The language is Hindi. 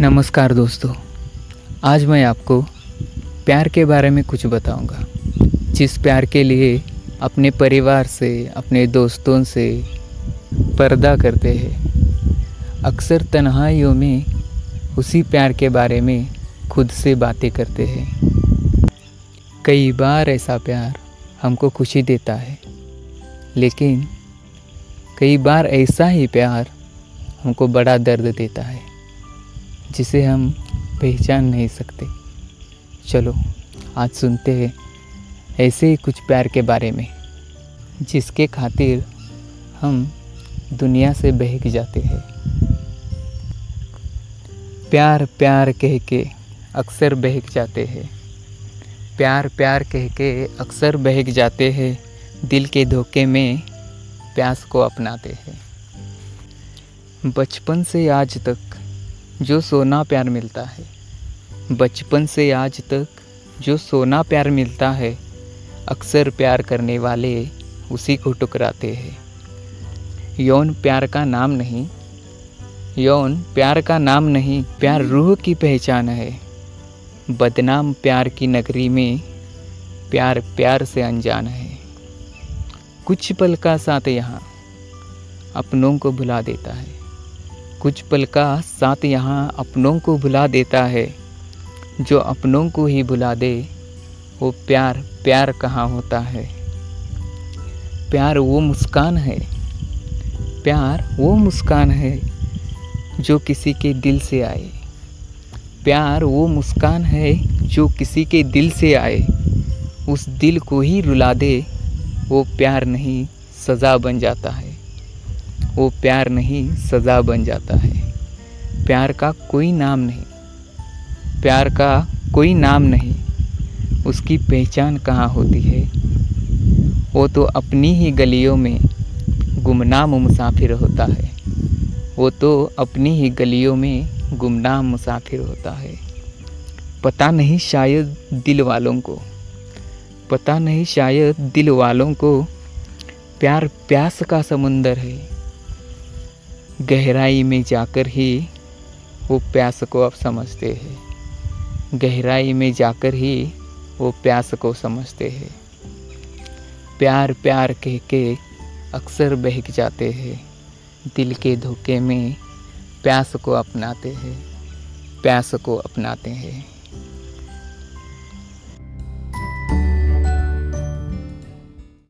नमस्कार दोस्तों। आज मैं आपको प्यार के बारे में कुछ बताऊँगा। जिस प्यार के लिए अपने परिवार से, अपने दोस्तों से पर्दा करते हैं, अक्सर तन्हाइयों में उसी प्यार के बारे में खुद से बातें करते हैं। कई बार ऐसा प्यार हमको खुशी देता है, लेकिन कई बार ऐसा ही प्यार हमको बड़ा दर्द देता है। जिसे हम पहचान नहीं सकते। चलो, आज सुनते हैं ऐसे ही कुछ प्यार के बारे में, जिसके खातिर हम दुनिया से बहक जाते हैं। प्यार प्यार कह के अक्सर बहक जाते हैं। प्यार प्यार कह के अक्सर बहक जाते हैं, दिल के धोखे में प्यास को अपनाते हैं। बचपन से आज तक जो सोना प्यार मिलता है। बचपन से आज तक जो सोना प्यार मिलता है, अक्सर प्यार करने वाले उसी को टुकराते हैं। यौन प्यार का नाम नहीं, यौन प्यार का नाम नहीं, प्यार रूह की पहचान है। बदनाम प्यार की नगरी में प्यार प्यार से अनजान है। कुछ पल का साथ यहाँ अपनों को भुला देता है। कुछ पल का साथ यहाँ अपनों को भुला देता है। जो अपनों को ही भुला दे, वो प्यार प्यार कहाँ होता है? प्यार वो मुस्कान है। प्यार वो मुस्कान है जो किसी के दिल से आए। प्यार वो मुस्कान है जो किसी के दिल से आए। उस दिल को ही रुला दे, वो प्यार नहीं, सज़ा बन जाता है। वो प्यार नहीं, सज़ा बन जाता है। प्यार का कोई नाम नहीं। प्यार का कोई नाम नहीं। उसकी पहचान कहाँ होती है? वो तो अपनी ही गलियों में गुमनाम मुसाफिर होता है। वो तो अपनी ही गलियों में गुमनाम मुसाफिर होता है। पता नहीं शायद दिल वालों को। पता नहीं शायद दिल वालों को प्यार प्यास का समुंदर है। गहराई में जाकर ही वो प्यास को अब समझते हैं। गहराई में जाकर ही वो प्यास को समझते हैं। प्यार प्यार कह के अक्सर बहक जाते हैं। दिल के धोखे में प्यास को अपनाते हैं। प्यास को अपनाते हैं।